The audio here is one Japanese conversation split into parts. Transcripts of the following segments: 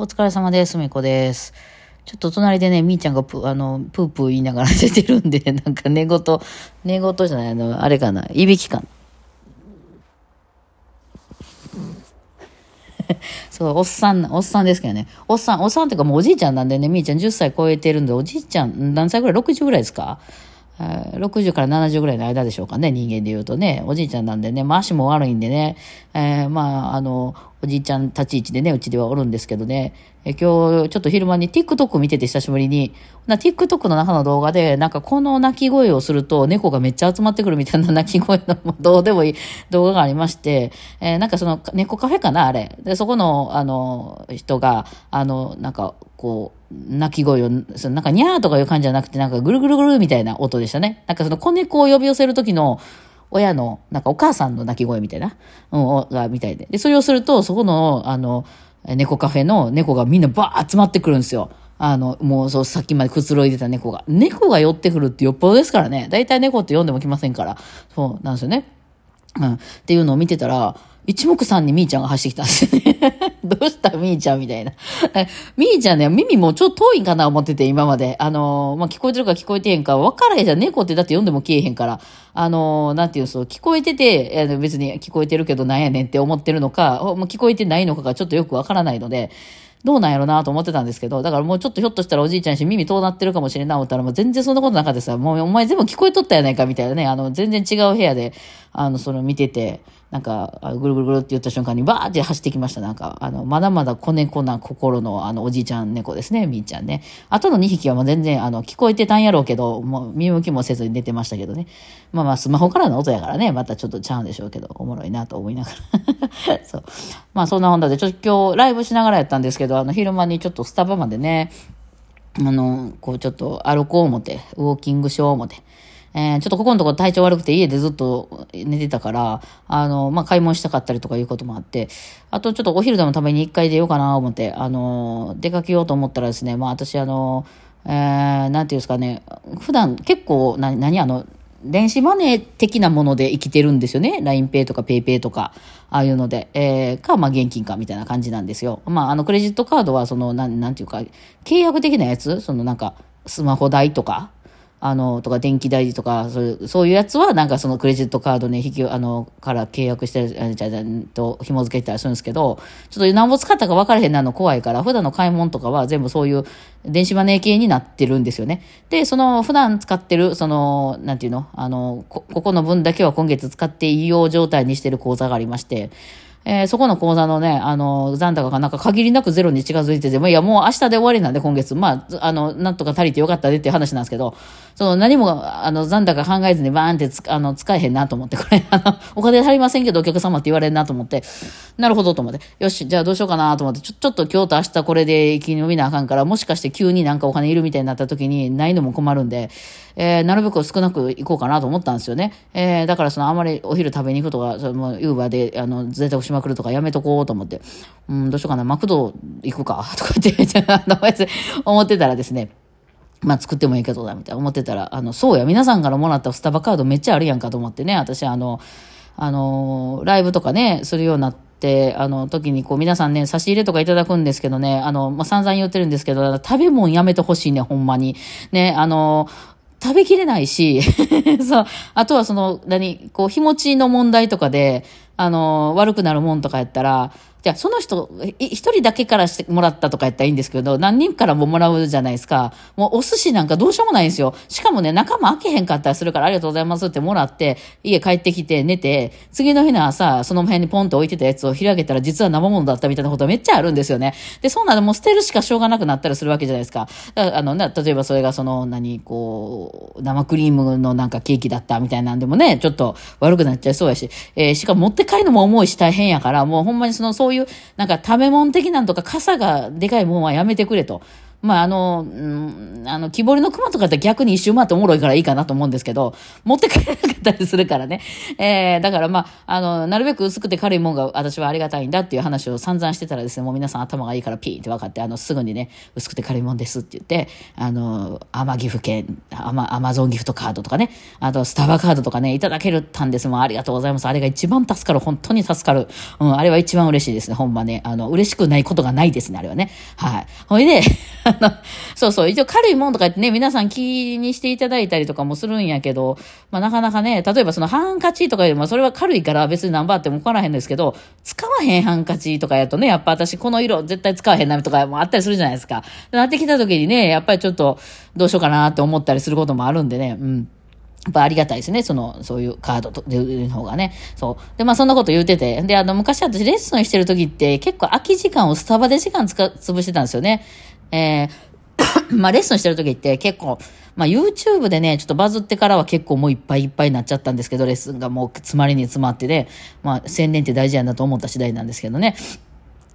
お疲れ様です。みこです。ちょっと隣でね、みーちゃんがプあのプープー言いながら 出てるんで、なんか寝言、寝言じゃない、あの、あれかな、いびきかな。そう、おっさん、おっさんですけどね。おっさん、おっさんっていうかもうおじいちゃんなんでね、みーちゃん10歳超えてるんで、おじいちゃん、何歳ぐらい ?60 ぐらいですか？60から70ぐらいの間でしょうかね、人間で言うとね、おじいちゃんなんでね、まあ足も悪いんでね、えーまあ、あの、おじいちゃん立ち位置でね、うちではおるんですけどね、え今日ちょっと昼間に TikTok 見てて久しぶりに、な TikTok の中の動画で、なんかこの鳴き声をすると猫がめっちゃ集まってくるみたいな鳴き声のどうでもいい 動画がありまして、えーなんかその猫カフェかな、あれ。で、そこの、あの、人が、あの、なんか、こう、鳴き声を、そのなんかニャーとかいう感じじゃなくて、なんかぐるぐるぐるみたいな音でしたね。なんかその子猫を呼び寄せる時の、親の、なんかお母さんの泣き声みたいな、うん、が、みたいで。で、それをすると、そこの、あの、猫カフェの猫がみんなバー集まってくるんですよ。あの、もうそう、さっきまでくつろいでた猫が。猫が寄ってくるってよっぽどですからね。大体猫って呼んでも来ませんから。そうなんですよね。うん。っていうのを見てたら、一目散にみーちゃんが走ってきたんですよね。どうしたみーちゃんみたいな。みーちゃんね、耳もちょっと遠いんかな思ってて、今まで。あのーまあ、聞こえてるか聞こえてへんか分からへんじゃん。猫ってだって読んでも消えへんから。あのーなんていう、そう、聞こえてて、えー別に聞こえてるけどなんやねんって思ってるのか、もう聞こえてないのかがちょっとよく分からないので、どうなんやろなと思ってたんですけど、だからもうちょっとひょっとしたらおじいちゃんし耳遠なってるかもしれんな思ったら、もう全然そんなことなかったです。もうお前全部聞こえとったやないかみたいなね、あの、全然違う部屋で、あの、その見てて、なんか、ぐるぐるぐるって言った瞬間にバーって走ってきました。なんか、あの、まだまだ子猫な心の、あの、おじいちゃん猫ですね、みーちゃんね。あとの2匹はもう全然、あの、聞こえてたんやろうけど、もう見向きもせずに出てましたけどね。まあまあ、スマホからの音やからね、またちょっとちゃうんでしょうけど、おもろいなと思いながら。そう。まあ、そんな本題で、ちょっと今日ライブしながらやったんですけど、あの、昼間にちょっとスタバまでね、あの、こうちょっと歩こう思って、ウォーキングしよう思って。えーちょっとここのとこ体調悪くて家でずっと寝てたから、あの、まあ、買い物したかったりとかいうこともあって、あとちょっとお昼でも食べに一回出ようかなと思って、あの、出かけようと思ったらですね、まあ、私あの、えー、なんていうんですかね、普段結構、な、何あの、電子マネー的なもので生きてるんですよね。LINEPay とか PayPay とか、ああいうので。えー、か、まあ、現金かみたいな感じなんですよ。まあ、あの、クレジットカードは、その、なん、なんていうか、契約的なやつその、なんか、スマホ代とか、あの、とか電気代とか、そういう、そういうやつは、なんかそのクレジットカードね、引き、あの、から契約してる、じゃじゃと、紐付けたりするんですけど、ちょっと何ぼ使ったか分からへんなの怖いから、普段の買い物とかは全部そういう電子マネー系になってるんですよね。で、その、普段使ってる、その、なんていうのあの、こ、ここの分だけは今月使っていいよう状態にしてる口座がありまして、えーそこの口座のね、あの、残高がなんか限りなくゼロに近づいてて、もういや、もう明日で終わりなんで、今月。まあ、あの、なんとか足りてよかったでっていう話なんですけど、その何も、あの、残高考えずにバーンってあの、使えへんなと思って、これ、あの、お金足りませんけど、お客様って言われるなと思って、なるほどと思って、よし、じゃあどうしようかなと思って、ちょ、ちょっと今日と明日これで生き延びなあかんから、もしかして急になんかお金いるみたいになった時にないのも困るんで、えーなるべく少なく行こうかなと思ったんですよね。えーだからそのあまりお昼食べに行くとか、そのユーバーで、あの、贅沢しまくるとかやめとこうと思って、うん、どうしようかな、マクド行くか、とかって、あの、思ってたらですね、まあ作ってもいいけどだ、みたいな思ってたら、あの、そうや、皆さんからもらったスタバカードめっちゃあるやんかと思ってね、私、あの、あの、ライブとかね、するようになって、あの、時にこう皆さんね、差し入れとかいただくんですけどね、あの、まあ、散々言ってるんですけど、食べ物やめてほしいね、ほんまに。ね、あの、食べきれないし、そう、あとはその、何、こう、日持ちの問題とかで、あの、悪くなるもんとかやったら、じゃあ、その人、一人だけからしてもらったとかやったらいいんですけど、何人からももらうじゃないですか。もうお寿司なんかどうしようもないんですよ。しかもね、仲間開けへんかったりするから、ありがとうございますってもらって、家帰ってきて寝て、次の日の朝、その辺にポンと置いてたやつを開けたら、実は生物だったみたいなことめっちゃあるんですよね。で、そうなのもう捨てるしかしょうがなくなったりするわけじゃないですか。かあの、な例えばそれがその、何、こう、生クリームのなんかケーキだったみたいなんでもね、ちょっと悪くなっちゃいそうやし、えーしかも持って帰るのも重いし大変やから、もうほんまにその、そういう、なんか食べ物的なんとか傘がでかいもんはやめてくれと。まあ、あの、うん、あの、木彫りの熊とかって逆に一周回っておもろいからいいかなと思うんですけど、持って帰れなかったりするからね。えー、だからまあ、あの、なるべく薄くて軽いもんが私はありがたいんだっていう話を散々してたらですね、もう皆さん頭がいいからピーって分かって、あの、すぐにね、薄くて軽いもんですって言って、あの、天岐阜県、アマアマゾンギフトカードとかね、あとスタバカードとかね、いただけるたんですもうありがとうございます。あれが一番助かる。本当に助かる。うん、あれは一番嬉しいですね、ほんまね。あの、嬉しくないことがないですね、あれはね。はい。ほいで、あの、そうそう、一応軽いもんとか言ってね、皆さん気にしていただいたりとかもするんやけど、まあなかなかね、例えばそのハンカチとかよりもそれは軽いから別に何番あっても分からへんですけど、使わへんハンカチとかやとね、やっぱ私この色絶対使わへんなとかもあったりするじゃないですか。なってきた時にね、やっぱりちょっとどうしようかなって思ったりすることもあるんでね、うん。やっぱありがたいですね。その、そういうカードという方がね。そう。で、まあそんなこと言うてて。で、あの、昔私レッスンしてる時って結構空き時間をスタバで時間つか、潰してたんですよね。えー、まあレッスンしてる時って結構、まあ YouTube でね、ちょっとバズってからは結構もういっぱいいっぱいになっちゃったんですけど、レッスンがもう詰まりに詰まってね、まあ宣伝って大事やなと思った次第なんですけどね。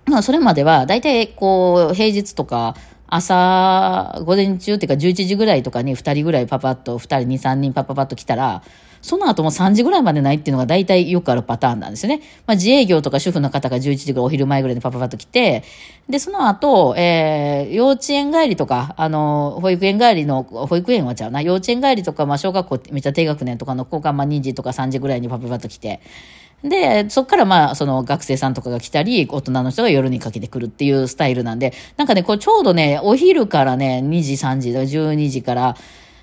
まあそれまでは、大体こう、平日とか、朝、午前中っていうか11時ぐらいとかに2人ぐらいパパッと、2人、2、3人パパパッと来たら、その後も3時ぐらいまでないっていうのが大体よくあるパターンなんですよね。まあ自営業とか主婦の方が11時ぐらいお昼前ぐらいにパパパと来て、で、その後、えー、幼稚園帰りとか、あの、保育園帰りの、保育園はちゃうな、幼稚園帰りとか、まあ小学校めっちゃ低学年とかの子が、まあ2時とか3時ぐらいにパパパと来て、で、そっからまあ、その学生さんとかが来たり、大人の人が夜にかけてくるっていうスタイルなんで、なんかね、こうちょうどね、お昼からね、2時、3時、12時から、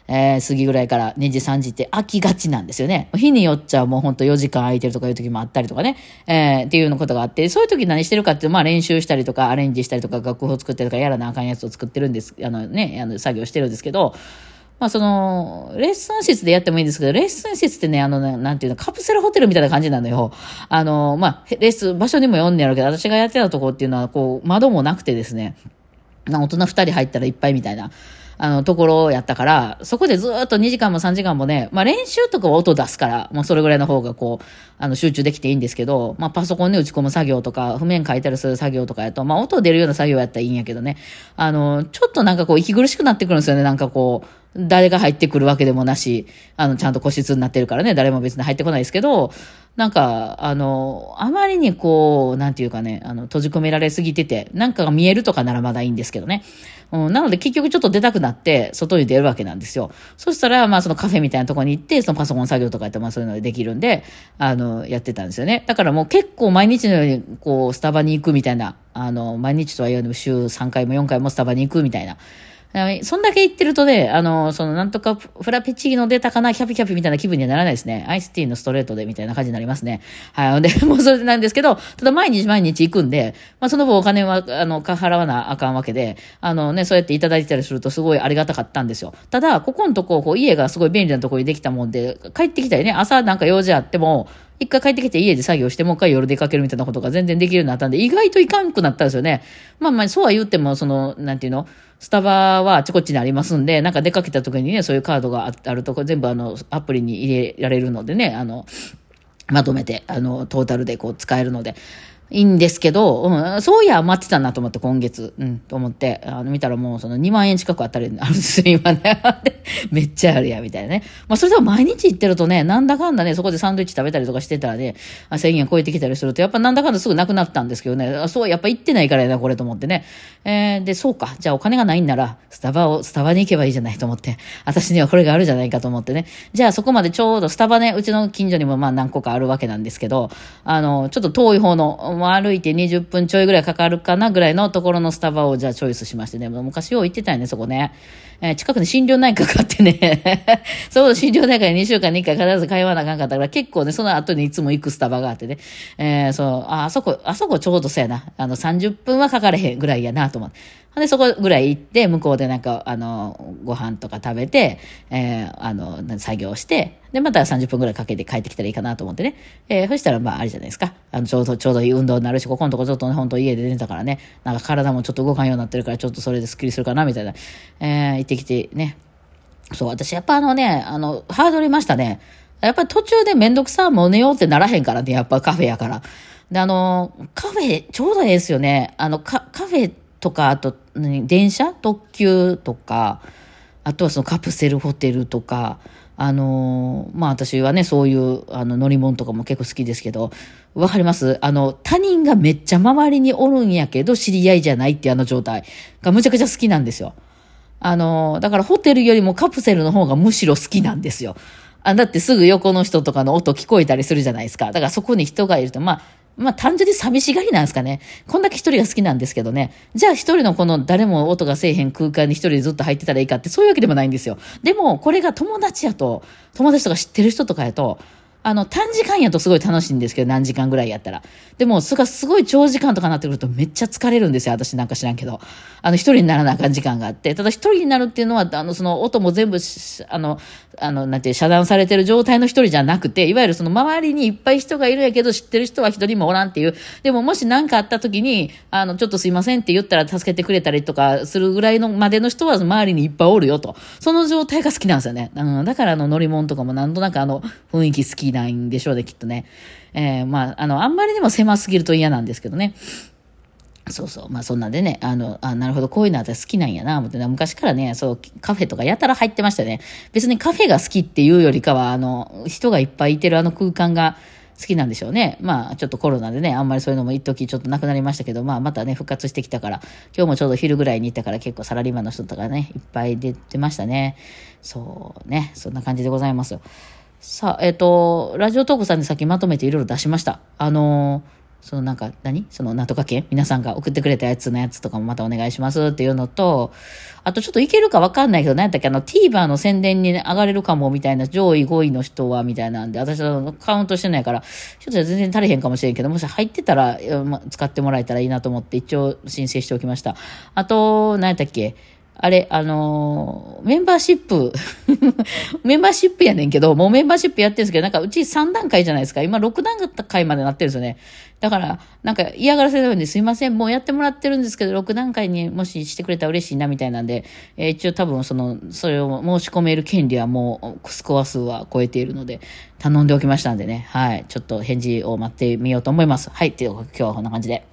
えー、過ぎぐらいから2時、3時って飽きがちなんですよね。日によっちゃもうほんと4時間空いてるとかいう時もあったりとかね、えー、っていうのことがあって、そういう時何してるかっていうと、まあ練習したりとか、アレンジしたりとか、楽譜を作ったりとか、やらなあかんやつを作ってるんです、あのね、あの作業してるんですけど、まあその、レッスン室でやってもいいんですけど、レッスン室ってね、あの、なんていうの、カプセルホテルみたいな感じなのよ。あの、まあ、レッスン、場所にも読んでやるけど、私がやってたとこっていうのは、こう、窓もなくてですね、大人二人入ったらいっぱいみたいな。あの、ところやったから、そこでずっと2時間も3時間もね、まあ練習とかは音出すから、もうそれぐらいの方がこう、あの、集中できていいんですけど、まあパソコンに打ち込む作業とか、譜面書いたりする作業とかやと、まあ音出るような作業やったらいいんやけどね、あの、ちょっとなんかこう、息苦しくなってくるんですよね、なんかこう、誰が入ってくるわけでもなし、あの、ちゃんと個室になってるからね、誰も別に入ってこないですけど、なんか、あの、あまりにこう、なんていうかね、あの、閉じ込められすぎてて、なんかが見えるとかならまだいいんですけどね。うん、なので結局ちょっと出たくなって、外に出るわけなんですよ。そしたら、まあそのカフェみたいなとこに行って、そのパソコン作業とかやって、まあそういうのでできるんで、あの、やってたんですよね。だからもう結構毎日のように、こう、スタバに行くみたいな、あの、毎日とは言わぬ週3回も4回もスタバに行くみたいな。そんだけ言ってるとね、あの、そのなんとかフラペチーノ出たかな、キャピキャピみたいな気分にはならないですね。アイスティーのストレートでみたいな感じになりますね。はい。で、もうそれなんですけど、ただ毎日毎日行くんで、まあその分お金は、あの、払わなあかんわけで、あのね、そうやっていただいたりするとすごいありがたかったんですよ。ただ、ここのとこ、こう家がすごい便利なところにできたもんで、帰ってきたりね、朝なんか用事あっても、一回帰ってきて家で作業して、もう一回夜出かけるみたいなことが全然できるようになったんで、意外といかんくなったんですよね。まあまあ、そうは言っても、その、なんていうの？スタバはあちこちにありますんで、なんか出かけた時にね、そういうカードがあると、全部あの、アプリに入れられるのでね、あの、まとめて、あの、トータルでこう使えるので、いいんですけど、うん、そういや余ってたなと思って今月、うん、と思って、あの、見たらもうその2万円近くあたり あるんですよ、今ね。めっちゃあるや、みたいなね。まあ、それでも毎日行ってるとね、なんだかんだね、そこでサンドイッチ食べたりとかしてたらね、1000円超えてきたりすると、やっぱなんだかんだすぐなくなったんですけどね、あそう、やっぱ行ってないからやな、これと思ってね。えー、で、そうか、じゃあお金がないんなら、スタバを、スタバに行けばいいじゃないと思って、私にはこれがあるじゃないかと思ってね。じゃあそこまでちょうど、スタバね、うちの近所にもまあ何個かあるわけなんですけど、あの、ちょっと遠い方の、歩いて20分ちょいぐらいかかるかなぐらいのところのスタバをじゃあチョイスしましてね。昔よう行ってたよね、そこね。えー、近くに心療内科があってね。そう、心療内科に2週間に1回必ず通わなあかんかったから、結構ね、その後にいつも行くスタバがあってね。えー、そう、あ、あそこ、あそこちょうどそうやな。あの、30分はかかれへんぐらいやなと思って。で、そこぐらい行って、向こうでなんか、あの、ご飯とか食べて、えー、あの、作業して、で、また30分ぐらいかけて帰ってきたらいいかなと思ってね。えー、そしたら、まあ、あれじゃないですか。あの、ちょうど、ちょうどいい運動になるし、ここのとこちょっとね、本当家で寝たからね、なんか体もちょっと動かんようになってるから、ちょっとそれでスッキリするかな、みたいな。えー、行ってきてね。そう、私やっぱあのね、あの、ハードルいましたね。やっぱり途中でめんどくさ、もう寝ようってならへんからね、やっぱカフェやから。で、あの、カフェ、ちょうどええですよね。あの、カフェとか、あと、電車？特急とか、あとはそのカプセルホテルとか、あのーまあ私はね、そういうあの乗り物とかも結構好きですけど、わかります？あの、他人がめっちゃ周りにおるんやけど知り合いじゃないっていうあの状態がむちゃくちゃ好きなんですよ。あのーだからホテルよりもカプセルの方がむしろ好きなんですよ。あ、だってすぐ横の人とかの音聞こえたりするじゃないですか。だからそこに人がいると、まあ、まあ単純に寂しがりなんですかね。こんだけ一人が好きなんですけどね。じゃあ一人のこの誰も音がせえへん空間に一人でずっと入ってたらいいかってそういうわけでもないんですよ。でもこれが友達やと、友達とか知ってる人とかやと、あの、短時間やとすごい楽しいんですけど、何時間ぐらいやったら。でも、それがすごい長時間とかなってくるとめっちゃ疲れるんですよ。私なんか知らんけど。あの、一人にならなあかん時間があって。ただ一人になるっていうのは、あの、その音も全部、あの、あの、なんていう、遮断されてる状態の一人じゃなくて、いわゆるその周りにいっぱい人がいるやけど、知ってる人は一人もおらんっていう。でも、もし何かあった時に、あの、ちょっとすいませんって言ったら助けてくれたりとかするぐらいのまでの人は周りにいっぱいおるよと。その状態が好きなんですよね。うん、だからあの乗り物とかもなんとなくあの雰囲気好きないんでしょうね、きっとね。えー、まあ、あの、あんまりでも狭すぎると嫌なんですけどね。そうそう。まあそんなんでね、あの、あ、なるほど、こういうの私好きなんやな、思ってね、昔からね、そう、カフェとかやたら入ってましたね。別にカフェが好きっていうよりかは、あの、人がいっぱいいてるあの空間が好きなんでしょうね。まあちょっとコロナでね、あんまりそういうのも一時ちょっとなくなりましたけど、まあまたね、復活してきたから、今日もちょうど昼ぐらいに行ったから結構サラリーマンの人とかね、いっぱい出てましたね。そうね、そんな感じでございます。さあ、えっ、と、ラジオトークさんでさっきまとめていろいろ出しました。あのーそのなんか何、そのなんとか系皆さんが送ってくれたやつのやつとかもまたお願いしますっていうのと、あとちょっといけるかわかんないけど、何やったっけ？あの TVer の宣伝に、ね、上がれるかもみたいな上位5位の人はみたいなんで、私はカウントしてないから、ちょっと全然足りへんかもしれんけど、もし入ってたら、ま、使ってもらえたらいいなと思って一応申請しておきました。あと、何やったっけ？あれ、あのーメンバーシップ、メンバーシップやねんけど、もうメンバーシップやってるんですけど、なんかうち3段階じゃないですか。今6段階までなってるんですよね。だから、なんか嫌がらせのようにすいません、もうやってもらってるんですけど、6段階にもししてくれたら嬉しいなみたいなんで、えー一応多分その、それを申し込める権利はもうスコア数は超えているので、頼んでおきましたんでね。はい。ちょっと返事を待ってみようと思います。はい。という今日はこんな感じで。